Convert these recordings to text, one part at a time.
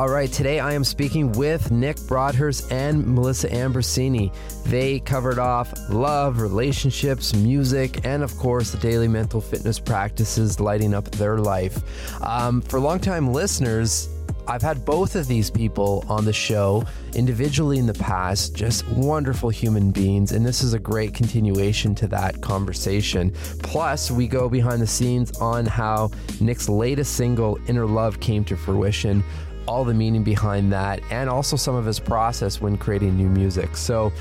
All right, today I am speaking with Nick Broadhurst and Melissa Ambrosini. They covered off love, relationships, music, and of course, the daily mental fitness practices lighting up their life. Um, for longtime listeners, I've had both of these people on the show individually in the past, just wonderful human beings, and this is a great continuation to that conversation. Plus, we go behind the scenes on how Nick's latest single, Inner Love, came to fruition all the meaning behind that, and also some of his process when creating new music. So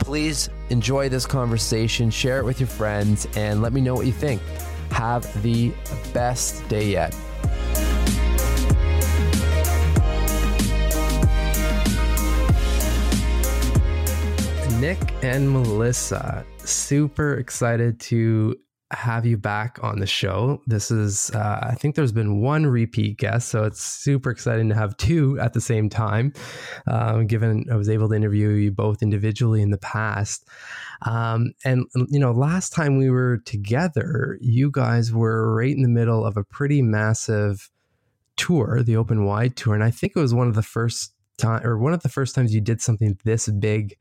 please enjoy this conversation, share it with your friends, and let me know what you think. Have the best day yet. Nick and Melissa, super excited to have you back on the show. This is, uh, I think there's been one repeat guest, so it's super exciting to have two at the same time. Um, given I was able to interview you both individually in the past. Um, and, you know, last time we were together, you guys were right in the middle of a pretty massive tour, the Open Wide tour. And I think it was one of the first time or one of the first times you did something this big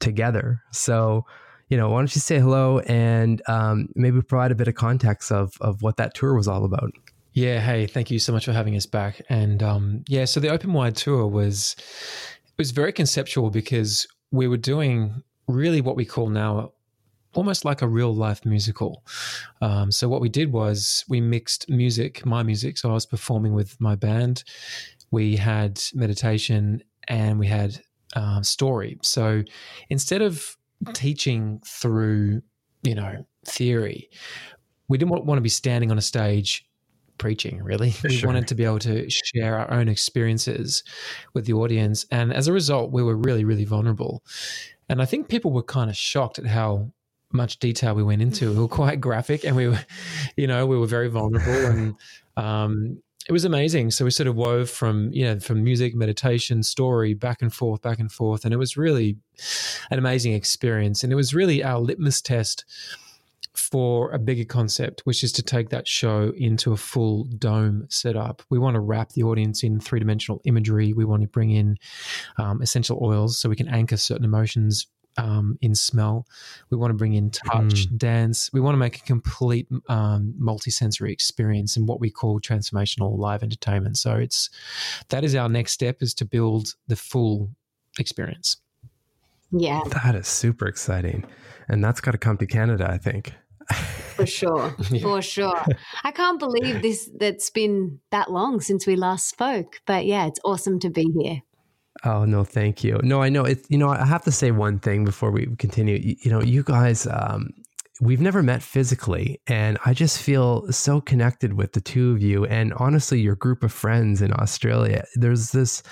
together. So, you know, why don't you say hello and um, maybe provide a bit of context of of what that tour was all about? Yeah. Hey, thank you so much for having us back. And um, yeah, so the Open Wide tour was it was very conceptual because we were doing really what we call now almost like a real life musical. Um, so what we did was we mixed music, my music. So I was performing with my band. We had meditation and we had uh, story. So instead of teaching through, you know, theory, we didn't want, to be standing on a stage preaching really. We sure. wanted to be able to share our own experiences with the audience. And as a result we were really really vulnerable. And i think people were kind of shocked at how much detail we went into. We were quite graphic and we were you know we were very vulnerable and um, it was amazing. So we sort of wove from you know from music, meditation, story, back and forth, back and forth, and it was really an amazing experience. And it was really our litmus test for a bigger concept, which is to take that show into a full dome setup. We want to wrap the audience in three dimensional imagery. We want to bring in um, essential oils so we can anchor certain emotions um, in smell. We want to bring in touch, mm. dance. We want to make a complete um, multisensory experience in what we call transformational live entertainment. So it's that is our next step is to build the full experience. Yeah, that is super exciting, and that's got to come to Canada, I think. For sure, yeah. for sure. I can't believe this. That's been that long since we last spoke, but yeah, it's awesome to be here. Oh no, thank you. No, I know it. You know, I have to say one thing before we continue. You, you know, you guys, um, we've never met physically, and I just feel so connected with the two of you, and honestly, your group of friends in Australia. There's this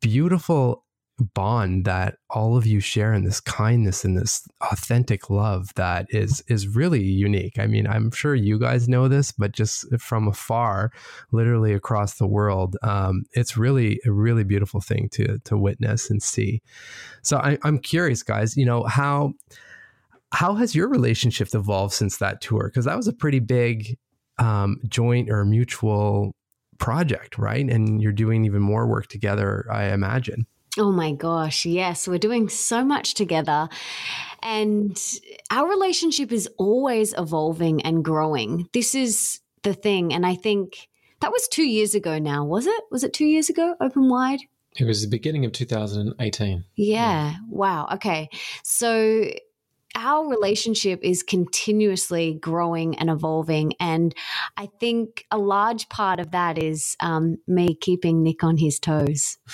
beautiful bond that all of you share in this kindness and this authentic love that is is really unique. I mean, I'm sure you guys know this, but just from afar, literally across the world, um, it's really a really beautiful thing to to witness and see. So I, I'm curious, guys. You know how how has your relationship evolved since that tour? Because that was a pretty big um, joint or mutual project, right? And you're doing even more work together, I imagine. Oh my gosh, yes. We're doing so much together. And our relationship is always evolving and growing. This is the thing. And I think that was two years ago now, was it? Was it two years ago, open wide? It was the beginning of 2018. Yeah. yeah. Wow. Okay. So our relationship is continuously growing and evolving. And I think a large part of that is um, me keeping Nick on his toes.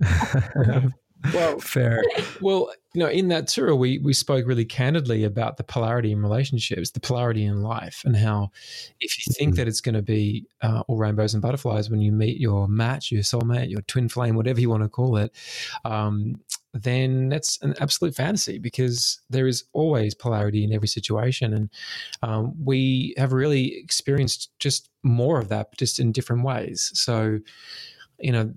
well, fair. Well, you know, in that tour, we we spoke really candidly about the polarity in relationships, the polarity in life, and how if you think mm-hmm. that it's going to be uh, all rainbows and butterflies when you meet your match, your soulmate, your twin flame, whatever you want to call it, um, then that's an absolute fantasy because there is always polarity in every situation, and um, we have really experienced just more of that, just in different ways. So, you know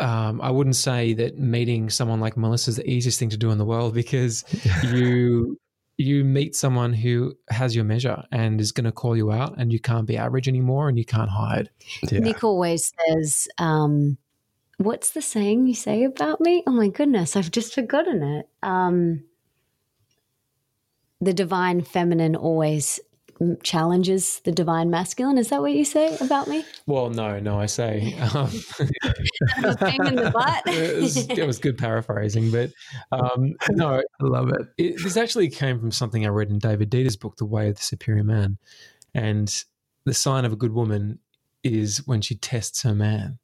um, I wouldn't say that meeting someone like Melissa is the easiest thing to do in the world because you you meet someone who has your measure and is going to call you out, and you can't be average anymore, and you can't hide. Yeah. Nick always says. Um, what's the saying you say about me? Oh my goodness, I've just forgotten it. Um, the divine feminine always challenges the divine masculine. Is that what you say about me? Well, no, no, I say um, in the butt. it, was, it, was, good paraphrasing, but um, no, I love it. it. This actually came from something I read in David Deida's book, The Way of the Superior Man, and the sign of a good woman is when she tests her man.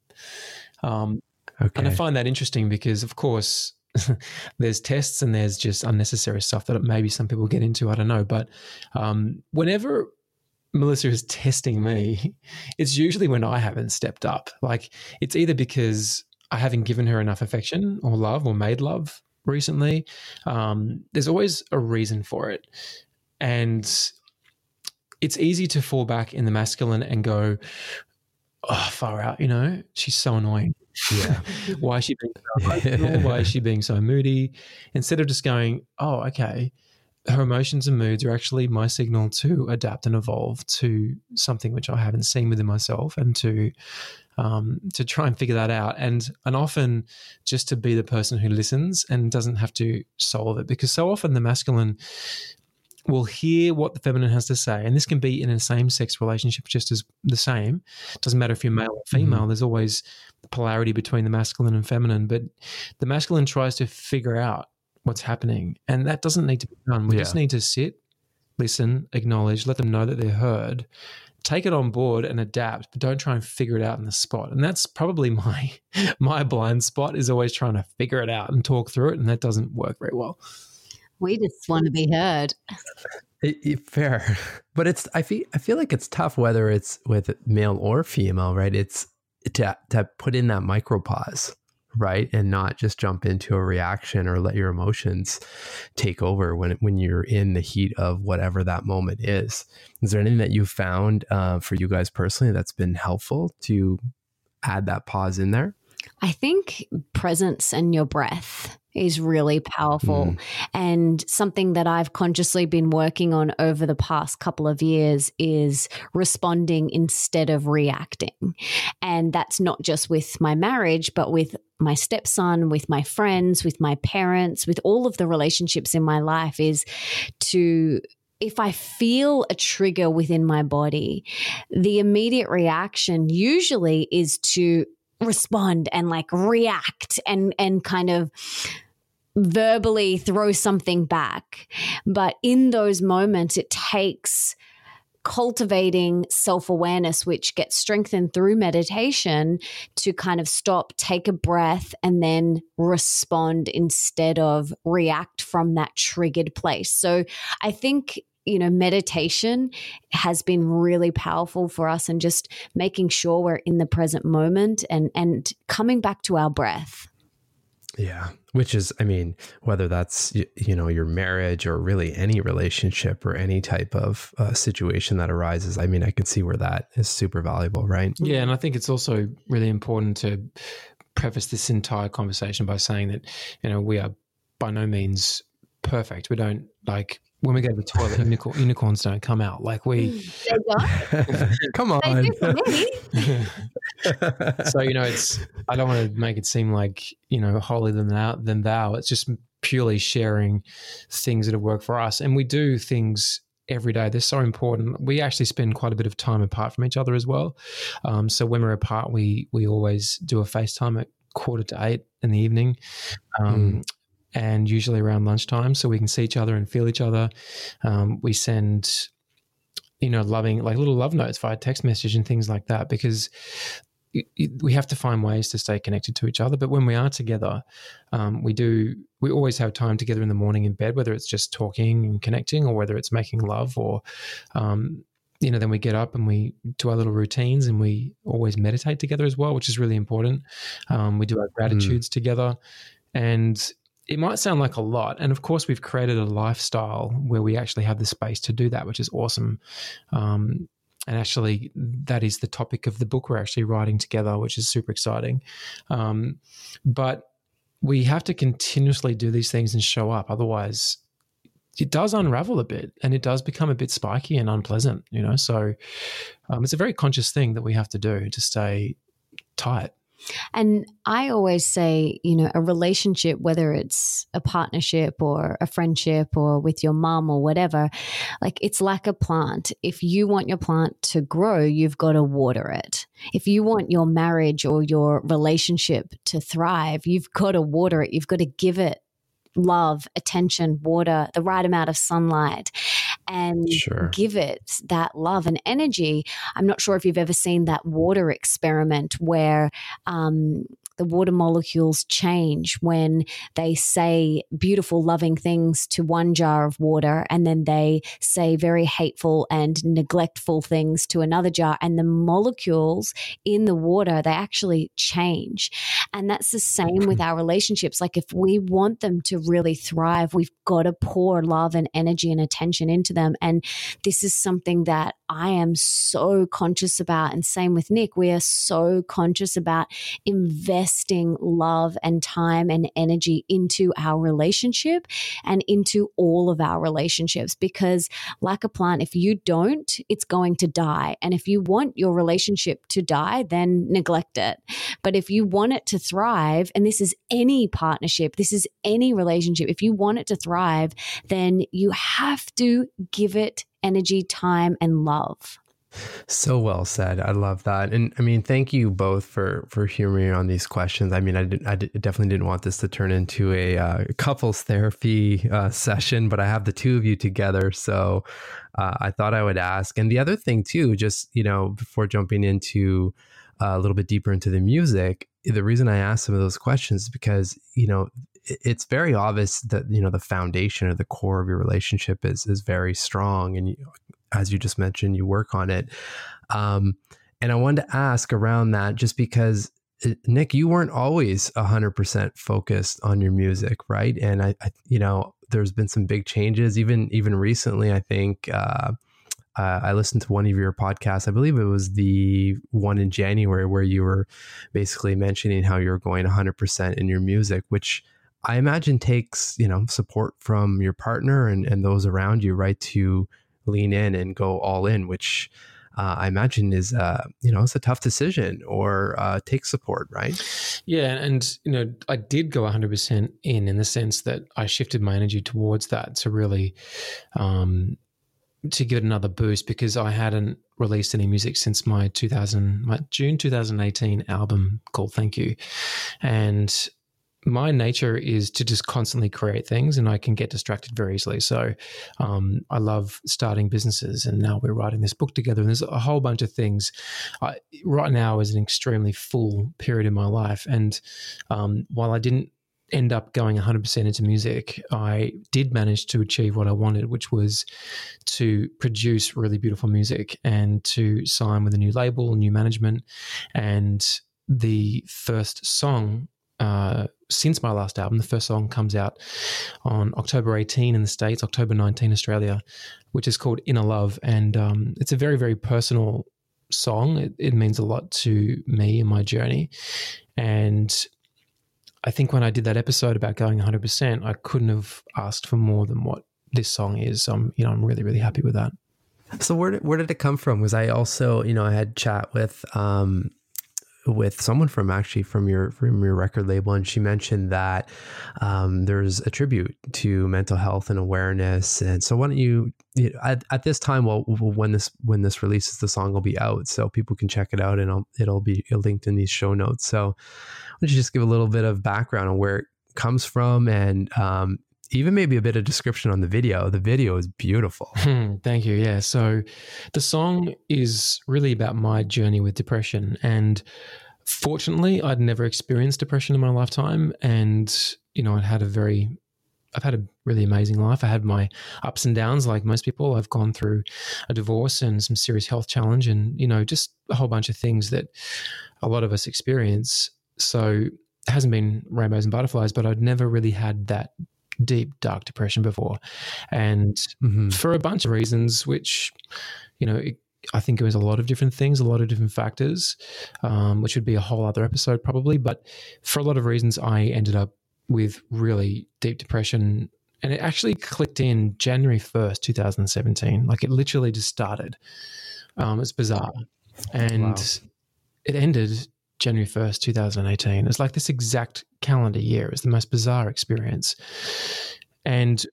Um, okay. And I find that interesting because, of course, there's tests and there's just unnecessary stuff that maybe some people get into. I don't know. But um, whenever Melissa is testing me, it's usually when I haven't stepped up. Like it's either because I haven't given her enough affection or love or made love recently. Um, there's always a reason for it. And it's easy to fall back in the masculine and go, oh, far out, you know, she's so annoying. Yeah. Why is she being so? Why is she being so moody? Instead of just going, oh, okay, her emotions and moods are actually my signal to adapt and evolve to something which I haven't seen within myself and to um, to try and figure that out and and often just to be the person who listens and doesn't have to solve it because so often the masculine will hear what the feminine has to say. And this can be in a same sex relationship just as the same. It doesn't matter if you're male or female, mm-hmm. there's always the polarity between the masculine and feminine. But the masculine tries to figure out what's happening. And that doesn't need to be done. We yeah. just need to sit, listen, acknowledge, let them know that they're heard. Take it on board and adapt, but don't try and figure it out in the spot. And that's probably my my blind spot is always trying to figure it out and talk through it, and that doesn't work very well. We just want to be heard. It, it, fair, but it's I feel I feel like it's tough whether it's with male or female, right? It's to to put in that micro pause, right, and not just jump into a reaction or let your emotions take over when when you're in the heat of whatever that moment is. Is there anything that you found uh, for you guys personally that's been helpful to add that pause in there? I think presence and your breath is really powerful mm. and something that I've consciously been working on over the past couple of years is responding instead of reacting. And that's not just with my marriage, but with my stepson, with my friends, with my parents, with all of the relationships in my life is to if I feel a trigger within my body, the immediate reaction usually is to respond and like react and and kind of verbally throw something back. But in those moments, it takes cultivating self awareness, which gets strengthened through meditation, to kind of stop, take a breath, and then respond instead of react from that triggered place. So I think you know meditation has been really powerful for us and just making sure we're in the present moment and and coming back to our breath. Yeah which is i mean whether that's you know your marriage or really any relationship or any type of uh, situation that arises i mean i can see where that is super valuable right? Yeah and i think it's also really important to preface this entire conversation by saying that you know we are by no means perfect. We don't like when we go to the toilet, unicorn, unicorns don't come out. Like we, come on. so you know, it's. I don't want to make it seem like you know holier than thou. Than thou. It's just purely sharing things that have worked for us, and we do things every day. They're so important. We actually spend quite a bit of time apart from each other as well. Um, so when we're apart, we we always do a FaceTime at quarter to eight in the evening. Um, mm and usually around lunchtime, so we can see each other and feel each other. Um, we send, you know, loving like little love notes via text message and things like that because we have to find ways to stay connected to each other. But when we are together, um, we do. We always have time together in the morning in bed, whether it's just talking and connecting, or whether it's making love, or um, you know, then we get up and we do our little routines, and we always meditate together as well, which is really important. Um, we do our mm. gratitudes mm. together, and it might sound like a lot. And of course, we've created a lifestyle where we actually have the space to do that, which is awesome. Um, and actually, that is the topic of the book we're actually writing together, which is super exciting. Um, but we have to continuously do these things and show up. Otherwise, it does unravel a bit and it does become a bit spiky and unpleasant, you know? So um, it's a very conscious thing that we have to do to stay tight. And I always say, you know, a relationship, whether it's a partnership or a friendship or with your mom or whatever, like it's like a plant. If you want your plant to grow, you've got to water it. If you want your marriage or your relationship to thrive, you've got to water it. You've got to give it love, attention, water, the right amount of sunlight and sure. give it that love and energy. I'm not sure if you've ever seen that water experiment where um, the water molecules change when they say beautiful, loving things to one jar of water and then they say very hateful and neglectful things to another jar. And the molecules in the water, they actually change. And that's the same with our relationships. Like if we want them to really thrive, we've got to pour love and energy and attention into them. And this is something that I am so conscious about. And same with Nick, we are so conscious about investing love and time and energy into our relationship and into all of our relationships. Because, like a plant, if you don't, it's going to die. And if you want your relationship to die, then neglect it. But if you want it to thrive, and this is any partnership, this is any relationship, if you want it to thrive, then you have to give it energy, time, and love. So well said. I love that. And I mean, thank you both for for hearing on these questions. I mean, I, did, I definitely didn't want this to turn into a uh, couples therapy uh, session, but I have the two of you together, so uh, I thought I would ask. And the other thing too, just you know, before jumping into uh, a little bit deeper into the music, the reason I asked some of those questions is because you know it's very obvious that you know the foundation or the core of your relationship is is very strong and you, as you just mentioned you work on it. Um, and i wanted to ask around that just because uh, nick you weren't always 100% focused on your music right? And I, I you know there's been some big changes. Even even recently i think uh, uh, I listened to one of your podcasts. I believe it was the one in January where you were basically mentioning how you're going 100% in your music, which I imagine takes, you know, support from your partner and, and those around you, right, to lean in and go all in, which uh, I imagine is, uh, you know, it's a tough decision or uh, takes support, right? Yeah. And, you know, I did go 100% in, in the sense that I shifted my energy towards that to really, um, to give it another boost because I hadn't released any music since my 2000, my June 2018 album called Thank You. And my nature is to just constantly create things and I can get distracted very easily. So um, I love starting businesses and now we're writing this book together and there's a whole bunch of things. I, right now is an extremely full period in my life. And um, while I didn't end up going 100% into music, I did manage to achieve what I wanted, which was to produce really beautiful music and to sign with a new label, new management. And the first song uh, since my last album. The first song comes out on October 18 in the States, October 19 Australia, which is called Inner Love. And um, it's a very, very personal song. It, it means a lot to me in my journey. And I think when I did that episode about going 100%, I couldn't have asked for more than what this song is. You know, I'm really, really happy with that. So where did, where did it come from? Was I also, you know, I had chat with um, with someone from actually from your from your record label, and she mentioned that um, there's a tribute to mental health and awareness. And so, why don't you, you know, at, at, this time, well, when this when this releases, the song will be out, so people can check it out, and I'll, it'll be linked in these show notes. So, why don't you just give a little bit of background on where it comes from and um, even maybe a bit of description on the video. The video is beautiful. Thank you. Yeah. So the song is really about my journey with depression. And fortunately, I'd never experienced depression in my lifetime. And, you know, I'd had a very, I've had a really amazing life. I had my ups and downs like most people. I've gone through a divorce and some serious health challenge and, you know, just a whole bunch of things that a lot of us experience. So it hasn't been rainbows and butterflies, but I'd never really had that deep, dark depression before. And mm-hmm. for a bunch of reasons, which, you know, it, I think it was a lot of different things, a lot of different factors, um, which would be a whole other episode probably. But for a lot of reasons, I ended up with really deep depression. And it actually clicked in January 1st, 2017. Like it literally just started. Um, it's bizarre. And wow. it ended January 1st, 2018. It's like this exact calendar year. It's the most bizarre experience. And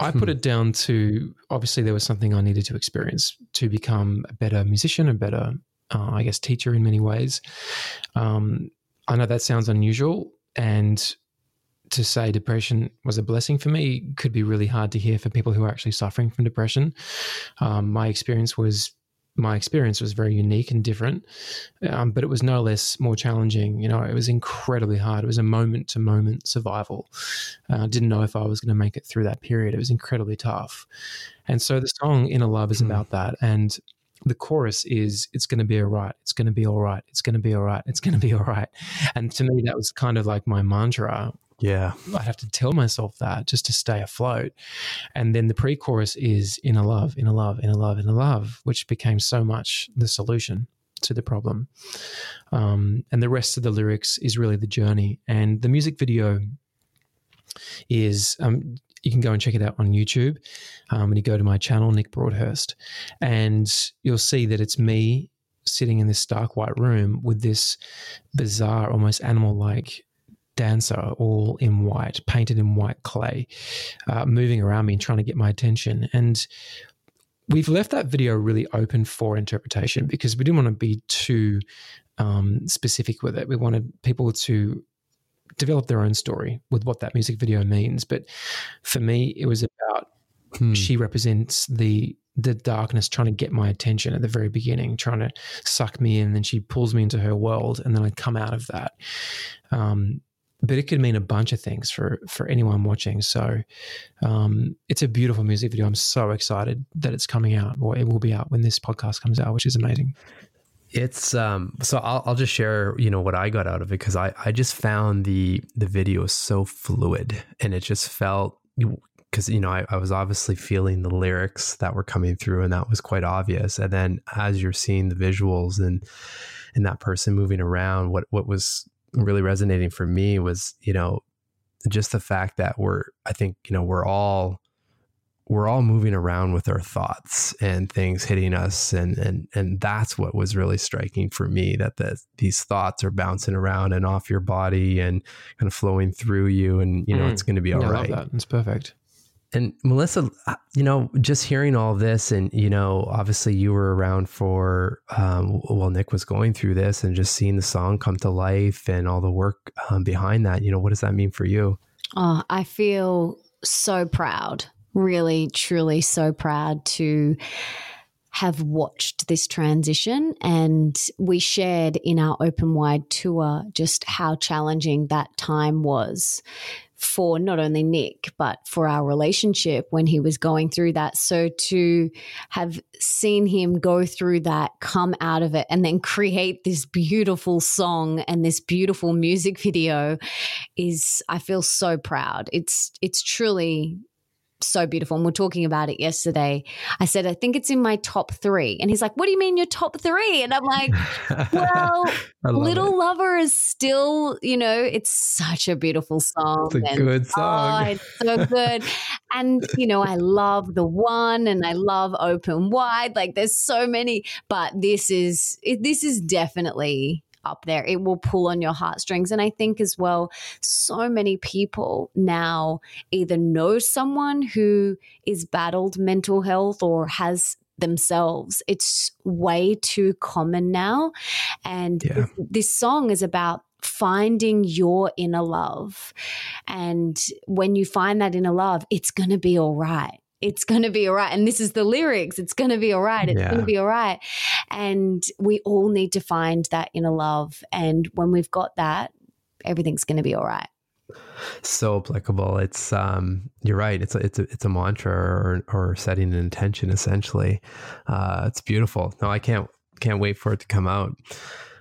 I put hmm. it down to obviously there was something I needed to experience to become a better musician, a better, uh, I guess, teacher in many ways. Um, I know that sounds unusual, and to say depression was a blessing for me could be really hard to hear for people who are actually suffering from depression. Um, my experience was my experience was very unique and different, um, but it was no less more challenging. You know, it was incredibly hard. It was a moment to moment survival. Uh, I didn't know if I was going to make it through that period. It was incredibly tough. And so the song Inner Love is mm. about that. And the chorus is it's going to be all right it's going to be all right it's going to be all right it's going to be all right and to me that was kind of like my mantra yeah. I'd have to tell myself that just to stay afloat. And then the pre chorus is in a love, in a love, in a love, in a love, which became so much the solution to the problem. Um, and the rest of the lyrics is really the journey. And the music video is, um, you can go and check it out on YouTube. Um, and you go to my channel, Nick Broadhurst, and you'll see that it's me sitting in this dark white room with this bizarre, almost animal like dancer all in white, painted in white clay, uh, moving around me and trying to get my attention. And we've left that video really open for interpretation because we didn't want to be too um, specific with it. We wanted people to develop their own story with what that music video means. But for me, it was about hmm. she represents the the darkness trying to get my attention at the very beginning, trying to suck me in. And then she pulls me into her world, and then I come out of that. Um, but it could mean a bunch of things for for anyone watching. So um, it's a beautiful music video. I'm so excited that it's coming out, or it will be out when this podcast comes out, which is amazing. It's um so I'll I'll just share you know what I got out of it because I I just found the the video so fluid and it just felt because you know I, I was obviously feeling the lyrics that were coming through and that was quite obvious and then as you're seeing the visuals and and that person moving around what what was really resonating for me was, you know, just the fact that we're, I think, you know, we're all, we're all moving around with our thoughts and things hitting us and and and that's what was really striking for me that the, these thoughts are bouncing around and off your body and kind of flowing through you and you know mm. it's going to be all yeah, right. It's perfect. And Melissa, uh, you know, just hearing all this, and you know, obviously you were around for um, while Nick was going through this, and just seeing the song come to life and all the work um, behind that. You know, what does that mean for you? Oh, I feel so proud, really, truly, so proud to have watched this transition. And we shared in our open wide tour just how challenging that time was for not only Nick, but for our relationship when he was going through that. So to have seen him go through that, come out of it, and then create this beautiful song and this beautiful music video is, I feel so proud. It's, it's truly so beautiful. And we are talking about it yesterday. I said, I think it's in my top three. And he's like, What do you mean your top three? And I'm like, Well, Little it. Lover is still, you know, it's such a beautiful song. It's a and, good oh, song. Oh, it's so good. and, you know, I love the one and I love open wide. Like there's so many, but this is, this is definitely up there. It will pull on your heartstrings. And I think as well, so many people now either know someone who is battled mental health or has themselves. It's way too common now. And yeah. this, this song is about finding your inner love. And when you find that inner love, it's going to be all right it's going to be all right. And this is the lyrics. It's going to be all right. It's yeah. going to be all right. And we all need to find that inner love. And when we've got that, everything's going to be all right. So applicable. It's um, you're right. It's a, it's a, it's a mantra or, or setting an intention essentially. Uh, it's beautiful. No, I can't can't wait for it to come out,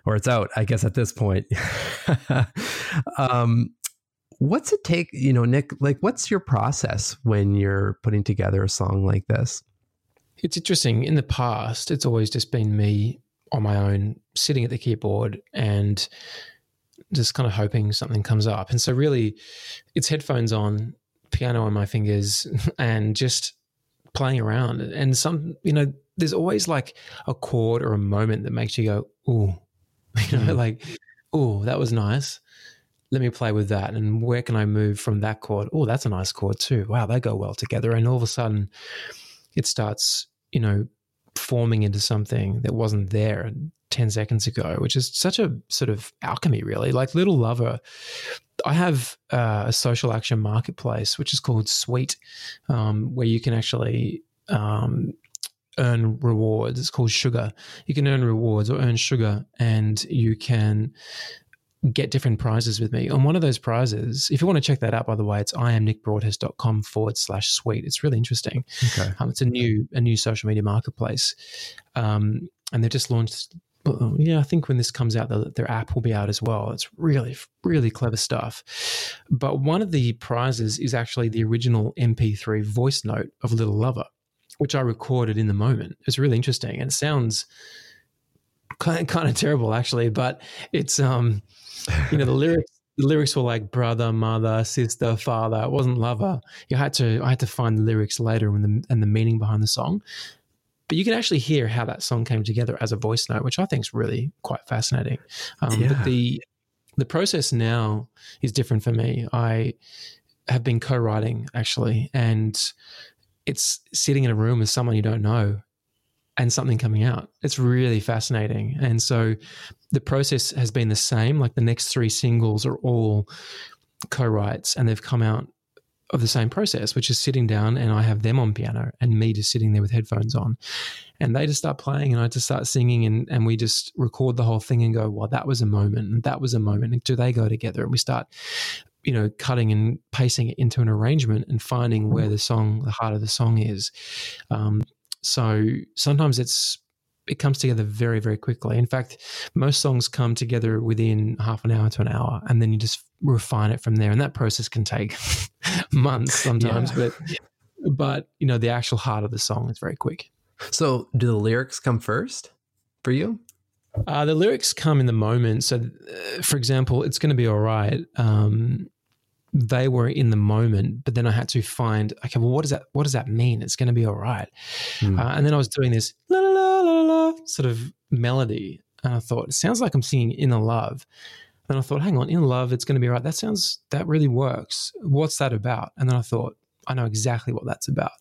or it's out. I guess at this point. um, What's it take, you know, Nick, like what's your process when you're putting together a song like this? It's interesting. In the past, it's always just been me on my own, sitting at the keyboard and just kind of hoping something comes up. And so, really, it's headphones on, piano on my fingers, and just playing around. And some, you know, there's always like a chord or a moment that makes you go, "Ooh, You know, mm. like, oh, that was nice. Let me play with that. And where can I move from that chord? Oh, that's a nice chord too. Wow, they go well together. And all of a sudden, it starts, you know, forming into something that wasn't there 10 seconds ago, which is such a sort of alchemy, really. Like Little Lover, I have uh, a social action marketplace, which is called Sweet, um, where you can actually um, earn rewards. It's called Sugar. You can earn rewards or earn sugar, and you can get different prizes with me. And one of those prizes, if you want to check that out, by the way, it's iamnickbroadhurst.com forward slash sweet. It's really interesting. Okay. Um, it's a new a new social media marketplace. Um, and they've just launched yeah, I think when this comes out, the, their app will be out as well. It's really, really clever stuff. But one of the prizes is actually the original MP3 voice note of Little Lover, which I recorded in the moment. It's really interesting and it sounds kind, kind of terrible actually, but it's um you know, the lyrics the lyrics were like brother, mother, sister, father. It wasn't lover. You had to I had to find the lyrics later and the and the meaning behind the song. But you can actually hear how that song came together as a voice note, which I think is really quite fascinating. Um, yeah. But the the process now is different for me. I have been co-writing actually, and it's sitting in a room with someone you don't know and something coming out. It's really fascinating. And so the process has been the same. Like the next three singles are all co writes and they've come out of the same process, which is sitting down and I have them on piano and me just sitting there with headphones on. And they just start playing and I just start singing and, and we just record the whole thing and go, well, that was a moment and that was a moment. And do they go together? And we start, you know, cutting and pacing it into an arrangement and finding where the song, the heart of the song is. Um, so sometimes it's it comes together very very quickly. In fact, most songs come together within half an hour to an hour, and then you just refine it from there. And that process can take months sometimes, yeah. but but you know the actual heart of the song is very quick. So, do the lyrics come first for you? Uh, the lyrics come in the moment. So, uh, for example, it's going to be all right. Um, they were in the moment, but then I had to find, okay, well, what does that, what does that mean? It's going to be all right. Mm. Uh, and then I was doing this la, la, la, sort of melody. And I thought, it sounds like I'm singing inner love. And I thought, hang on, in love, it's going to be right. That sounds, that really works. What's that about? And then I thought, I know exactly what that's about,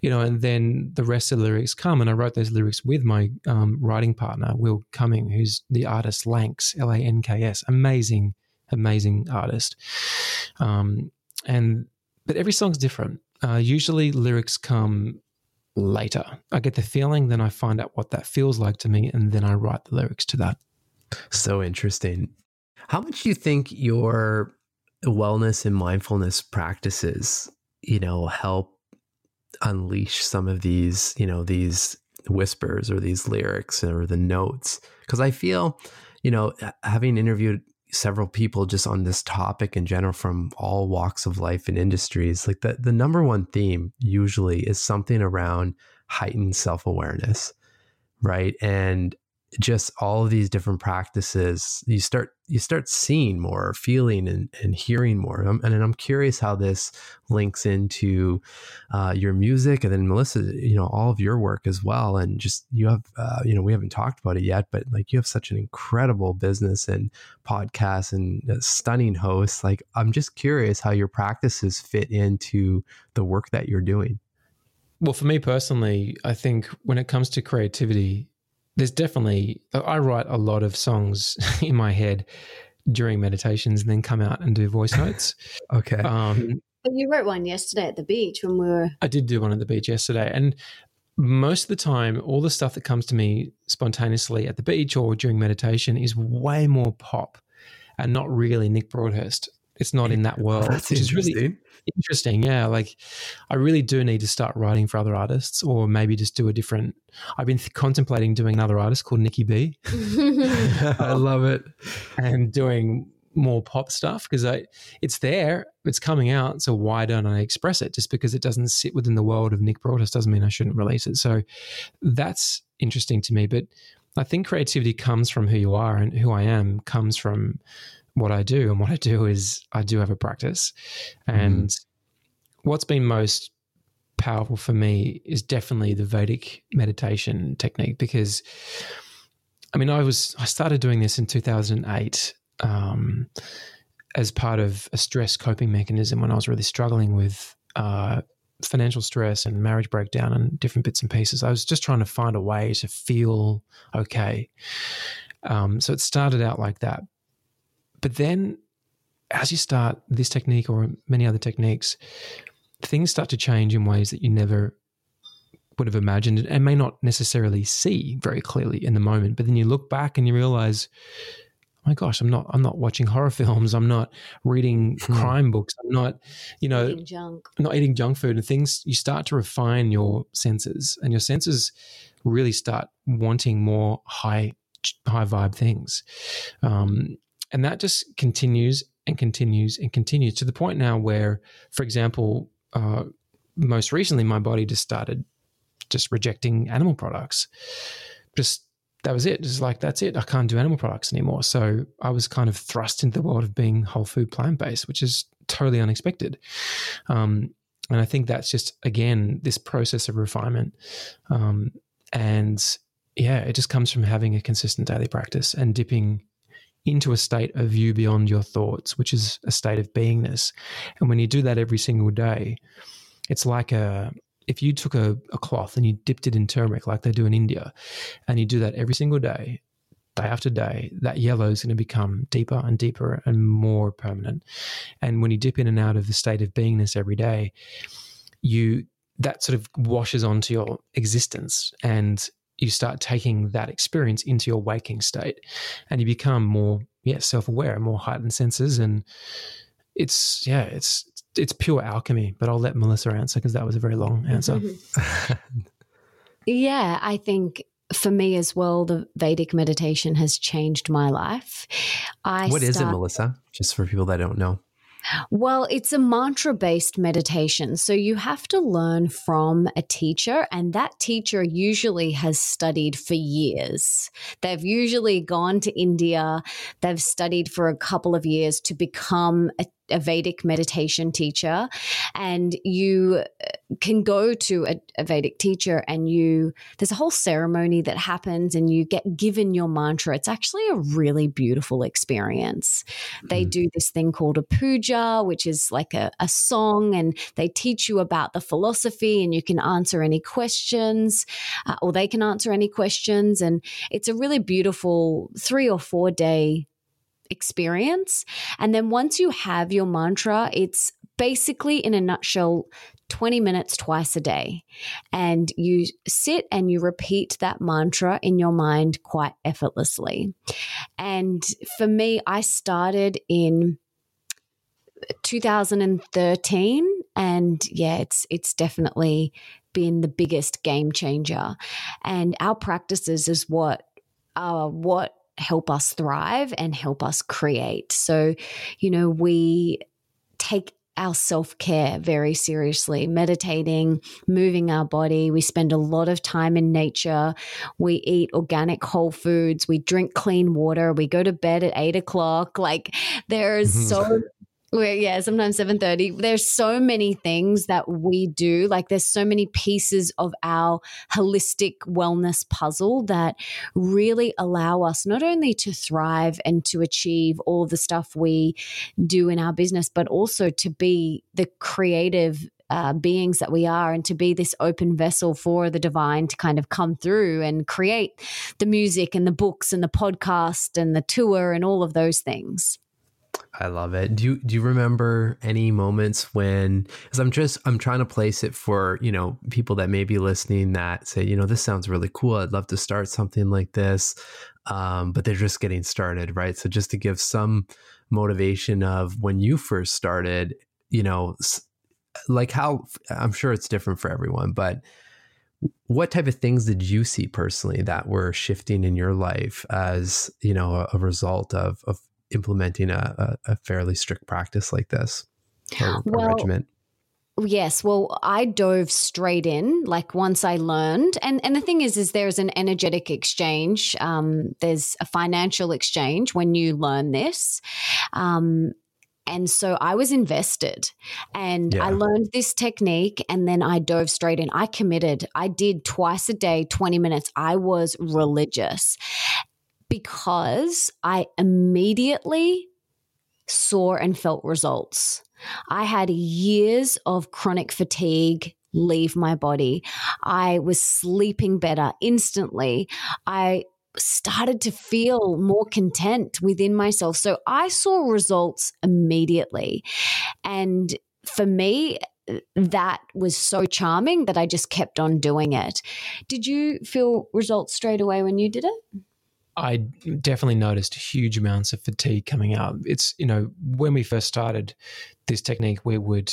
you know. And then the rest of the lyrics come, and I wrote those lyrics with my um, writing partner, Will Cumming, who's the artist Lanks, L A N K S, amazing amazing artist. Um, and but every song's different. Uh, usually lyrics come later. I get the feeling, then I find out what that feels like to me, and then I write the lyrics to that. So interesting. How much do you think your wellness and mindfulness practices, you know, help unleash some of these, you know, these whispers or these lyrics or the notes? Because I feel, you know, having interviewed several people just on this topic in general from all walks of life and industries like the, the number one theme usually is something around heightened self-awareness right? And just all of these different practices you start you start seeing more feeling and, and hearing more. And, and i'm curious how this links into uh, your music and then melissa you know all of your work as well. And just you have uh, you know we haven't talked about it yet but like you have such an incredible business and podcast and stunning host like i'm just curious how your practices fit into the work that you're doing. Well for me personally i think when it comes to creativity there's definitely I write a lot of songs in my head during meditations and then come out and do voice notes. okay. Um, you wrote one yesterday at the beach when we were. I did do one at the beach yesterday, and most of the time, all the stuff that comes to me spontaneously at the beach or during meditation is way more pop and not really Nick Broadhurst. It's not in that oh, world, That's which is really interesting. Yeah, like I really do need to start writing for other artists, or maybe just do a different. I've been th- contemplating doing another artist called Nikki B. I love it, and doing more pop stuff because I it's there, it's coming out. So why don't I express it? Just because it doesn't sit within the world of Nick Broadhurst doesn't mean I shouldn't release it. So that's interesting to me. But I think creativity comes from who you are, and who I am comes from what I do. And what I do is I do have a practice. And mm. what's been most powerful for me is definitely the Vedic meditation technique because I mean, I was I started doing this in 2008 um, as part of a stress coping mechanism when I was really struggling with uh, financial stress and marriage breakdown and different bits and pieces. I was just trying to find a way to feel okay. Um, so it started out like that, but then as you start this technique or many other techniques, things start to change in ways that you never would have imagined and may not necessarily see very clearly in the moment. But then you look back and you realize, oh my gosh, I'm not I'm not watching horror films. I'm not reading hmm. crime books. I'm not, you know, eating junk. not eating junk food and things. You start to refine your senses, and your senses really start wanting more high high vibe things, um, and that just continues and continues and continues to the point now where, for example. Uh, most recently, my body just started just rejecting animal products. Just that was it. Just like that's it. I can't do animal products anymore. So I was kind of thrust into the world of being whole food plant based, which is totally unexpected. Um, and I think that's just again this process of refinement. Um, and yeah, it just comes from having a consistent daily practice and dipping into a state of you beyond your thoughts, which is a state of beingness. And when you do that every single day, it's like a if you took a, a cloth and you dipped it in turmeric like they do in India, and you do that every single day, day after day, that yellow is going to become deeper and deeper and more permanent. And when you dip in and out of the state of beingness every day, you that sort of washes onto your existence and you start taking that experience into your waking state and you become more yeah self-aware more heightened senses and it's yeah it's it's pure alchemy, but I'll let Melissa answer because that was a very long mm-hmm. answer. yeah, I think for me as well, the Vedic meditation has changed my life. I what start- is it, Melissa? Just for people that don't know. Well, it's a mantra based meditation. So you have to learn from a teacher, and that teacher usually has studied for years. They've usually gone to India, they've studied for a couple of years to become a a Vedic meditation teacher, and you uh, can go to a, a, Vedic teacher, and you there's a whole ceremony that happens, and you get given your mantra. It's actually a really beautiful experience. They do this thing called a puja, which is like a, a song, and they teach you about the philosophy, and you can answer any questions, uh, or they can answer any questions, and it's a really beautiful three or four day experience. And then once you have your mantra, it's basically in a nutshell 20 minutes twice a day. And you sit and you repeat that mantra in your mind quite effortlessly. And for me, I started in 2013 and yeah it's it's definitely been the biggest game changer and our practices is what uh, what help us thrive and help us create. So, you know, we take our self care very seriously, meditating, moving our body. We spend a lot of time in nature. We eat organic whole foods. We drink clean water. We go to bed at eight o'clock. Like there's mm-hmm. so we're, yeah, sometimes 7:30. There's so many things that we do. Like there's so many pieces of our holistic wellness puzzle that really allow us not only to thrive and to achieve all the stuff we do in our business, but also to be the creative uh, beings that we are and to be this open vessel for the divine to kind of come through and create the music and the books and the podcast and the tour and all of those things. I love it. Do you do you remember any moments when cuz I'm just I'm trying to place it for, you know, people that may be listening that say, you know, this sounds really cool. I'd love to start something like this. Um, but they're just getting started, right? So just to give some motivation of when you first started, you know, like how I'm sure it's different for everyone, but what type of things did you see personally that were shifting in your life as you know a, a result of of implementing a, a, a fairly strict practice like this or well, regimen? Yes, well, I dove straight in. Like once I learned, and and the thing is, is there's an energetic exchange. Um, there's a financial exchange when you learn this. Um, and so I was invested and yeah. I learned this technique and then I dove straight in. I committed. I did twice a day, 20 minutes. I was religious. Because I immediately saw and felt results. I had years of chronic fatigue leave my body. I was sleeping better instantly. I started to feel more content within myself. So I saw results immediately. And for me, that was so charming that I just kept on doing it. Did you feel results straight away when you did it? I definitely noticed huge amounts of fatigue coming out. It's, you know, when we first started this technique, we would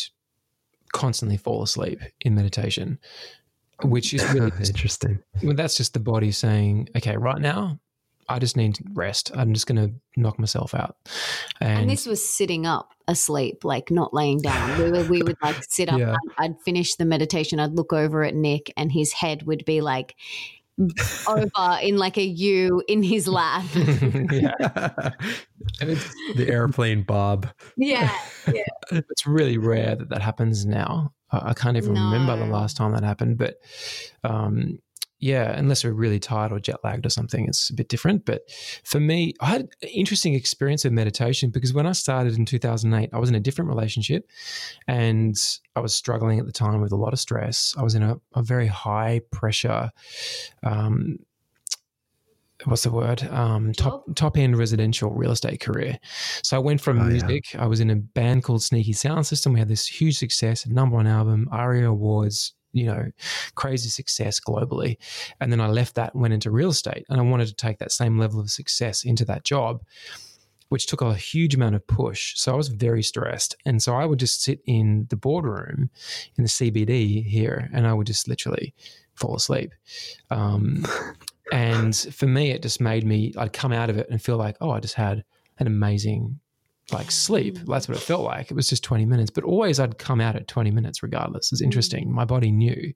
constantly fall asleep in meditation, which is really interesting. Well, that's just the body saying, okay, right now, I just need rest. I'm just going to knock myself out. And, and, this was sitting up asleep, like not laying down. We, were, we would like sit up. yeah. I'd, I'd finish the meditation. I'd look over at Nick, and his head would be like over in like a U in his lap. yeah the airplane Bob. Yeah, yeah. It's really rare that that happens now. I can't even no. remember the last time that happened, but um, yeah, unless we're really tired or jet lagged or something, it's a bit different. But for me, I had an interesting experience of meditation because when I started in 2008, I was in a different relationship and I was struggling at the time with a lot of stress. I was in a, a very high pressure, um, what's the word um, top top end residential real estate career so i went from oh, music yeah. i was in a band called sneaky sound system we had this huge success number one album aria awards you know, crazy success globally. And then I left that and went into real estate. And I wanted to take that same level of success into that job which took a huge amount of push. So I was very stressed. And so I would just sit in the boardroom in the CBD here and I would just literally fall asleep. Um, and for me, it just made me, I'd come out of it and feel like, oh, I just had an amazing like sleep. Mm. That's what it felt like. It was just 20 minutes, but always I'd come out at 20 minutes regardless. It's interesting. Mm. My body knew.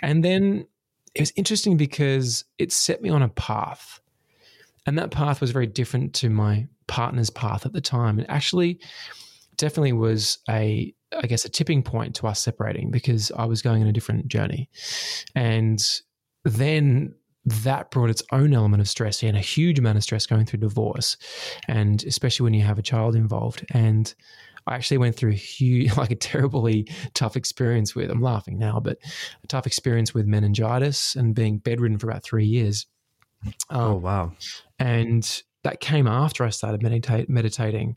And then it was interesting because it set me on a path. And that path was very different to my partner's path at the time. It actually definitely was a, I guess, a tipping point to us separating because I was going on a different journey. And then that brought its own element of stress and a huge amount of stress going through divorce, and especially when you have a child involved. And I actually went through a huge, like a terribly tough experience with. I'm laughing now, but a tough experience with meningitis and being bedridden for about three years. Um, oh wow! And that came after I started meditate, meditating,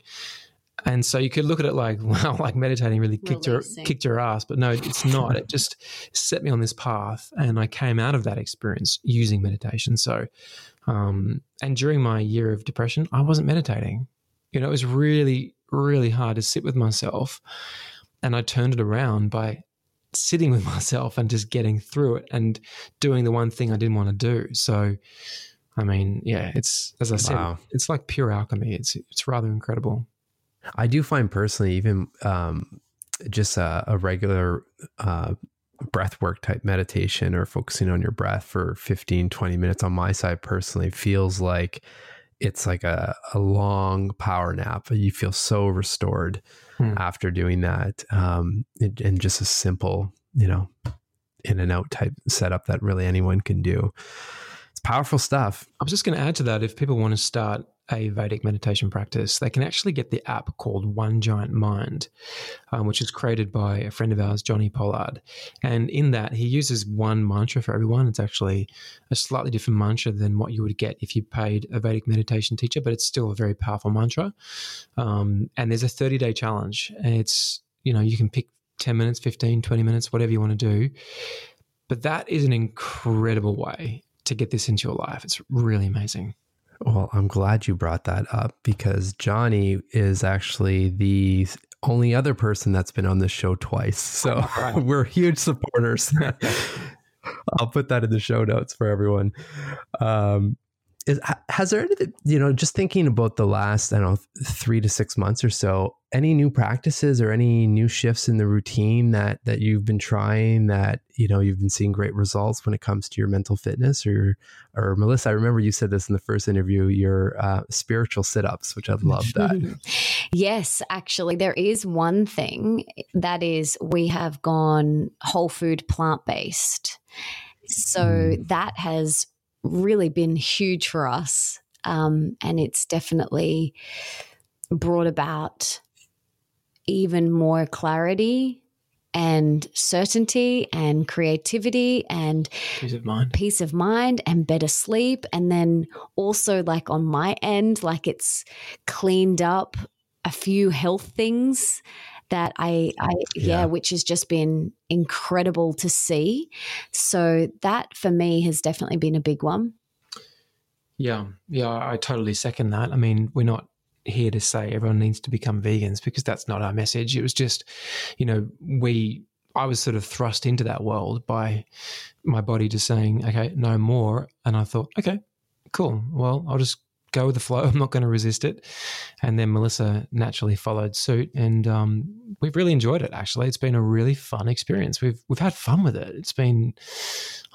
and so you could look at it like, wow, like meditating really kicked your kicked your ass, but no, it's not. it just set me on this path, and I came out of that experience using meditation. So, um, and during my year of depression, I wasn't meditating. You know, it was really, really hard to sit with myself, and I turned it around by sitting with myself and just getting through it and doing the one thing I didn't want to do. So, I mean, yeah, it's as I said, wow. it's like pure alchemy. It's it's rather incredible. I do find personally, even um, just a, a regular uh, breath work type meditation or focusing on your breath for 15, 20 minutes on my side personally feels like it's like a, a long power nap. You feel so restored hmm. after doing that. Um, and just a simple, you know, in and out type setup that really anyone can do. It's powerful stuff. I was just going to add to that if people want to start a Vedic meditation practice, they can actually get the app called One Giant Mind, um, which is created by a friend of ours, Jonni Pollard. And in that, he uses one mantra for everyone. It's actually a slightly different mantra than what you would get if you paid a Vedic meditation teacher, but it's still a very powerful mantra. Um, and there's a 30 day challenge. It's, you know, you can pick 10 minutes, 15, 20 minutes, whatever you want to do. But that is an incredible way to get this into your life. It's really amazing. Well, I'm glad you brought that up because Jonni is actually the only other person that's been on this show twice. So we're huge supporters. I'll put that in the show notes for everyone. Um, is, has there anything, you know, just thinking about the last, I don't know, three to six months or so, any new practices or any new shifts in the routine that that you've been trying that you know you've been seeing great results when it comes to your mental fitness or or Melissa I remember you said this in the first interview your uh, spiritual sit-ups which I love that yes actually there is one thing that is we have gone whole food plant-based so mm. that has really been huge for us Um, and it's definitely brought about even more clarity and certainty and creativity and peace of mind. peace of mind and better sleep. And then also like on my end like it's cleaned up a few health things that I, I yeah. yeah, which has just been incredible to see. So that for me has definitely been a big one. Yeah, yeah, I totally second that. I mean, we're not here to say everyone needs to become vegans because that's not our message. It was just, you know, we I was sort of thrust into that world by my body just saying, okay, no more. And I thought, okay, cool. Well, I'll just go with the flow. I'm not going to resist it. And then Melissa naturally followed suit, and um, we've really enjoyed it. Actually, it's been a really fun experience. We've we've had fun with it. It's been,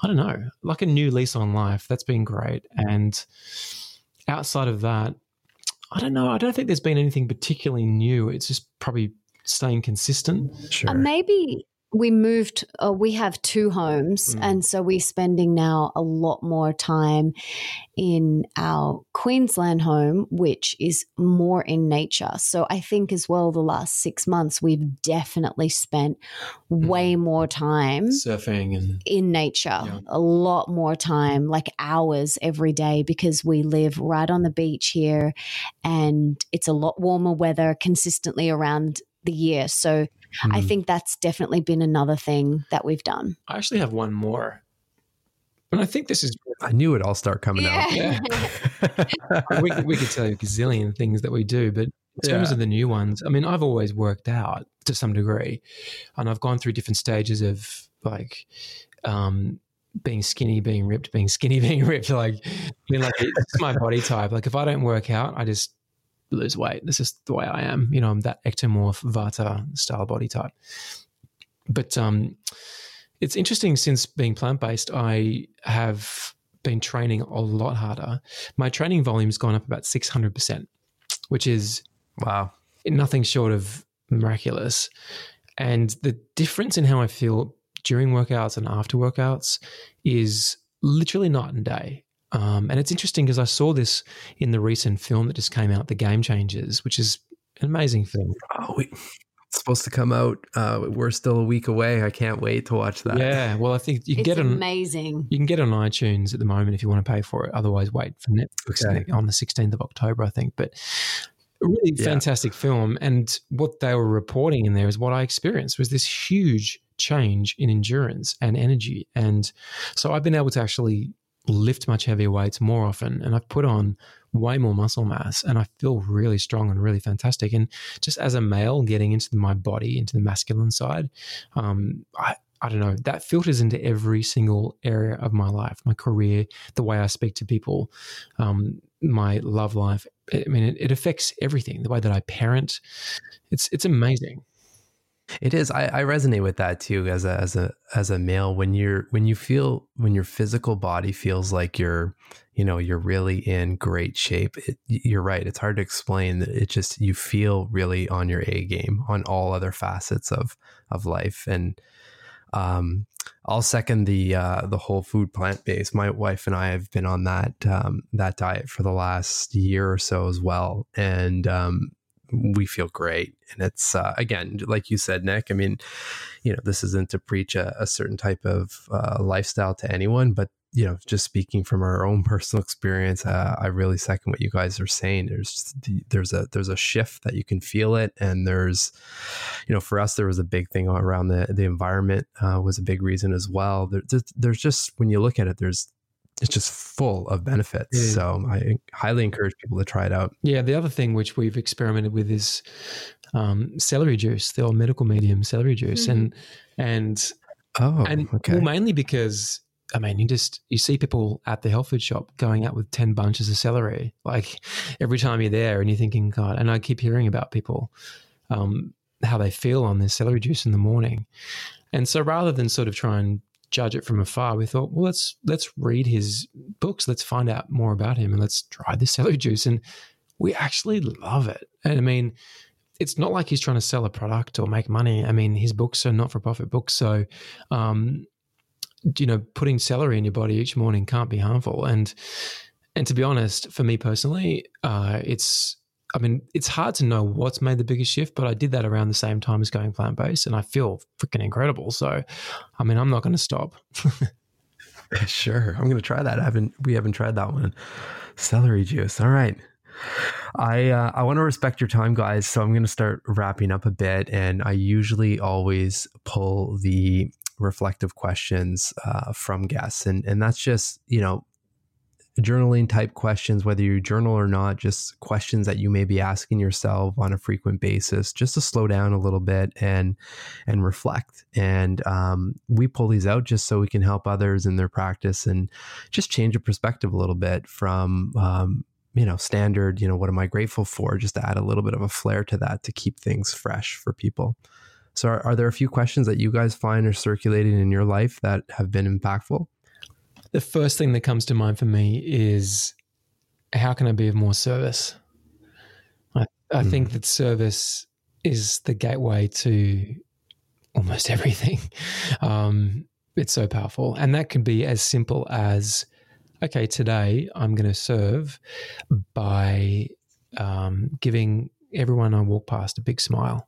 I don't know, like a new lease on life. That's been great. And outside of that, I don't know. I don't think there's been anything particularly new. It's just probably staying consistent. Sure. Uh, maybe we moved uh, we have two homes mm. and so we're spending now a lot more time in our queensland home which is more in nature so i think as well the last six months we've definitely spent mm. way more time surfing and in nature yeah. a lot more time like hours every day because we live right on the beach here and it's a lot warmer weather consistently around the year so Mm. I hmm. think that's definitely been another thing that we've done. I actually have one more. And I think this is. I knew it'd all start coming yeah. out. Yeah. we, we could tell you a gazillion things that we do, but in terms yeah. of the new ones, I mean, I've always worked out to some degree, and I've gone through different stages of like um, being skinny, being ripped, being skinny, being ripped. Like, I mean, like it's my body type. Like, if I don't work out, I just lose weight. This is the way I am. You know, I'm that ectomorph Vata style body type. But um, it's interesting since being plant based, I have been training a lot harder. My training volume's gone up about 600%, which is wow, nothing short of miraculous. And the difference in how I feel during workouts and after workouts is literally night and day. Um, and it's interesting because I saw this in the recent film that just came out, The Game Changers, which is an amazing film. Oh, we, it's supposed to come out. Uh, we're still a week away. I can't wait to watch that. Yeah, well, I think you can it's get it on amazing. You can get on iTunes at the moment if you want to pay for it. Otherwise, wait for Netflix okay. on the sixteenth of October, I think. But really yeah. fantastic film, and what they were reporting in there is what I experienced was this huge change in endurance and energy, and so I've been able to actually lift much heavier weights more often and I've put on way more muscle mass and I feel really strong and really fantastic. And just as a male getting into my body, into the masculine side, um, I, I don't know, that filters into every single area of my life, my career, the way I speak to people, um, my love life. I mean, it, it affects everything, the way that I parent. It's, it's amazing. It is. I, I, resonate with that too as a as a as a male. When you're when you feel when your physical body feels like you're you know you're really in great shape. It, you're right. It's hard to explain. It just you feel really on your A game on all other facets of of life. And um, I'll second the uh, the whole food plant based. My wife and I have been on that um, that diet for the last year or so as well, and um, we feel great. And it's, uh, again, like you said, Nick, I mean, you know, this isn't to preach a, a certain type of uh, lifestyle to anyone, but, you know, just speaking from our own personal experience, uh, I really second what you guys are saying. There's, there's a, there's a shift that you can feel it. And there's, you know, for us, there was a big thing around the, the environment uh, was a big reason as well. There, there's just, when you look at it, there's, it's just full of benefits. Yeah. So I highly encourage people to try it out. Yeah. The other thing which we've experimented with is um, celery juice, the old medical medium celery juice, mm-hmm. and and oh, and okay. well, mainly because I mean, you just you see people at the health food shop going out with ten bunches of celery, like every time you're there, and you're thinking, God. And I keep hearing about people um, how they feel on this celery juice in the morning, and so rather than sort of try and judge it from afar, we thought, well, let's let's read his books, let's find out more about him, and let's try the celery juice. And we actually love it. And I mean, it's not like he's trying to sell a product or make money. I mean, his books are not for profit books, so um, you know, putting celery in your body each morning can't be harmful. And and to be honest, for me personally, uh, it's I mean, it's hard to know what's made the biggest shift, but I did that around the same time as going plant based, and I feel freaking incredible. So, I mean, I'm not going to stop. sure, I'm going to try that. I haven't. We haven't tried that one. Celery juice. All right. I uh, I want to respect your time, guys. So I'm going to start wrapping up a bit, and I usually always pull the reflective questions uh, from guests, and and that's just you know journaling type questions, whether you journal or not, just questions that you may be asking yourself on a frequent basis, just to slow down a little bit and and reflect. And um, we pull these out just so we can help others in their practice and just change a perspective a little bit from um, you know standard. You know, what am I grateful for? Just to add a little bit of a flair to that to keep things fresh for people. So, are, are there a few questions that you guys find are circulating in your life that have been impactful? The first thing that comes to mind for me is how can I be of more service? I, I mm. think that service is the gateway to almost everything. Um, it's so powerful. And that can be as simple as okay, today I'm going to serve by um, giving everyone I walk past a big smile.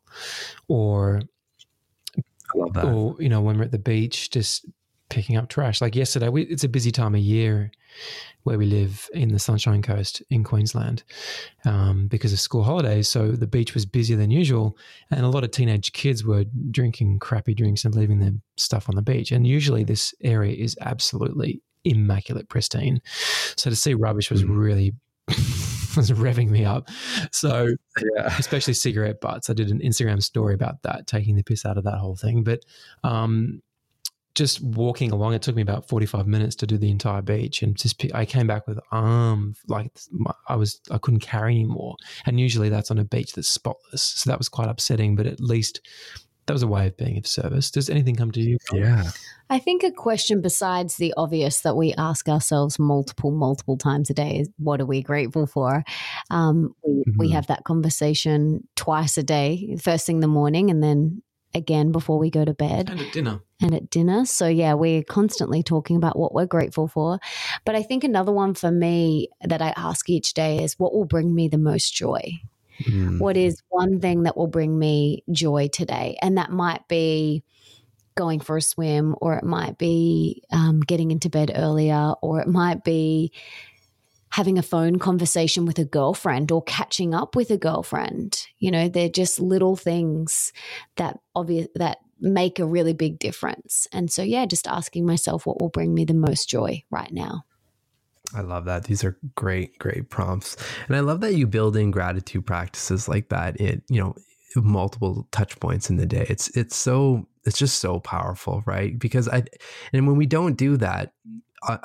Or, or, you know, when we're at the beach, just picking up trash. Like yesterday, we, it's a busy time of year where we live in the Sunshine Coast in Queensland um, because of school holidays. So the beach was busier than usual, and a lot of teenage kids were drinking crappy drinks and leaving their stuff on the beach. And usually, this area is absolutely immaculate, pristine. So to see rubbish was mm. really was revving me up. So, yeah. especially cigarette butts. I did an Instagram story about that, taking the piss out of that whole thing. But um, just walking along, it took me about 45 minutes to do the entire beach. And just, I came back with arm, like I was, I couldn't carry anymore. And usually that's on a beach that's spotless. So that was quite upsetting, but at least that was a way of being of service. Does anything come to you? Yeah. I think a question besides the obvious that we ask ourselves multiple, multiple times a day is what are we grateful for? Um, we, mm-hmm. we have that conversation twice a day, first thing in the morning and then again before we go to bed. And at dinner. And at dinner. So, yeah, we're constantly talking about what we're grateful for. But I think another one for me that I ask each day is what will bring me the most joy? Mm. What is one thing that will bring me joy today? And that might be going for a swim, or it might be um, getting into bed earlier, or it might be having a phone conversation with a girlfriend or catching up with a girlfriend. You know, they're just little things that obvious that make a really big difference. And so yeah, just asking myself what will bring me the most joy right now. I love that. These are great, great prompts. And I love that you build in gratitude practices like that in, you know, multiple touch points in the day. It's it's so it's just so powerful, right? Because I and when we don't do that,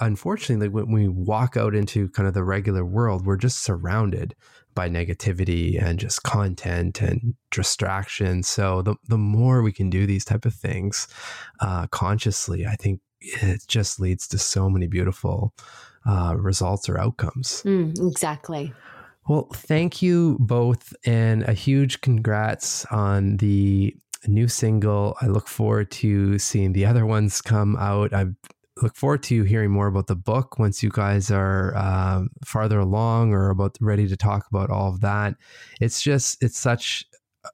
unfortunately, when we walk out into kind of the regular world, we're just surrounded by negativity and just content and distraction. So the the more we can do these type of things uh, consciously, I think it just leads to so many beautiful uh, results or outcomes. Mm, exactly. Well, thank you both, and a huge congrats on the new single. I look forward to seeing the other ones come out. I've look forward to hearing more about the book once you guys are uh, farther along or about ready to talk about all of that. It's just it's such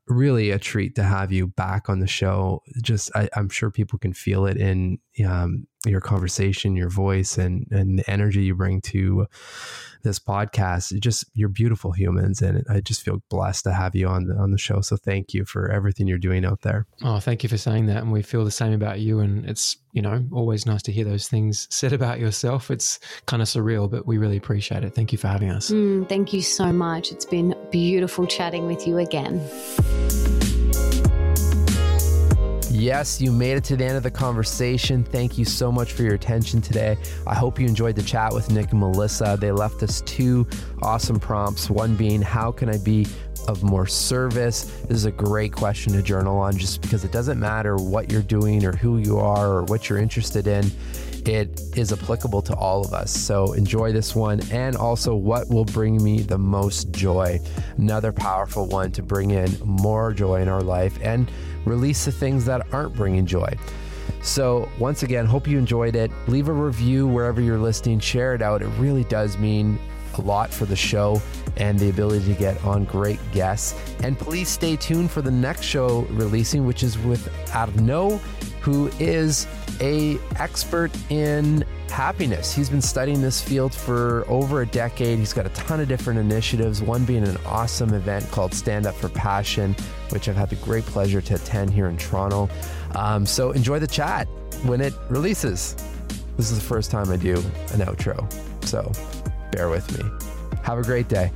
really a treat to have you back on the show. Just I, am sure people can feel it in um, your conversation, your voice, and and the energy you bring to this podcast. Just you're beautiful humans, and I just feel blessed to have you on the, on the show. So thank you for everything you're doing out there. Oh, thank you for saying that, and we feel the same about you. And it's you know always nice to hear those things said about yourself. It's kind of surreal, but we really appreciate it. Thank you for having us. Mm, thank you so much. It's been beautiful chatting with you again. Yes, you made it to the end of the conversation. Thank you so much for your attention today. I hope you enjoyed the chat with Nick and Melissa. They left us two awesome prompts. One being, How can I be of more service? This is a great question to journal on just because it doesn't matter what you're doing or who you are or what you're interested in it is applicable to all of us. So enjoy this one. And also, what will bring me the most joy? Another powerful one to bring in more joy in our life and release the things that aren't bringing joy. So, once again, hope you enjoyed it. Leave a review wherever you're listening, share it out. It really does mean a lot for the show and the ability to get on great guests. And please stay tuned for the next show releasing, which is with Arnaud, who is a expert in happiness. He's been studying this field for over a decade. He's got a ton of different initiatives, one being an awesome event called Stand Up for Passion, which I've had the great pleasure to attend here in Toronto. Um, so enjoy the chat when it releases. This is the first time I do an outro, so bear with me. Have a great day.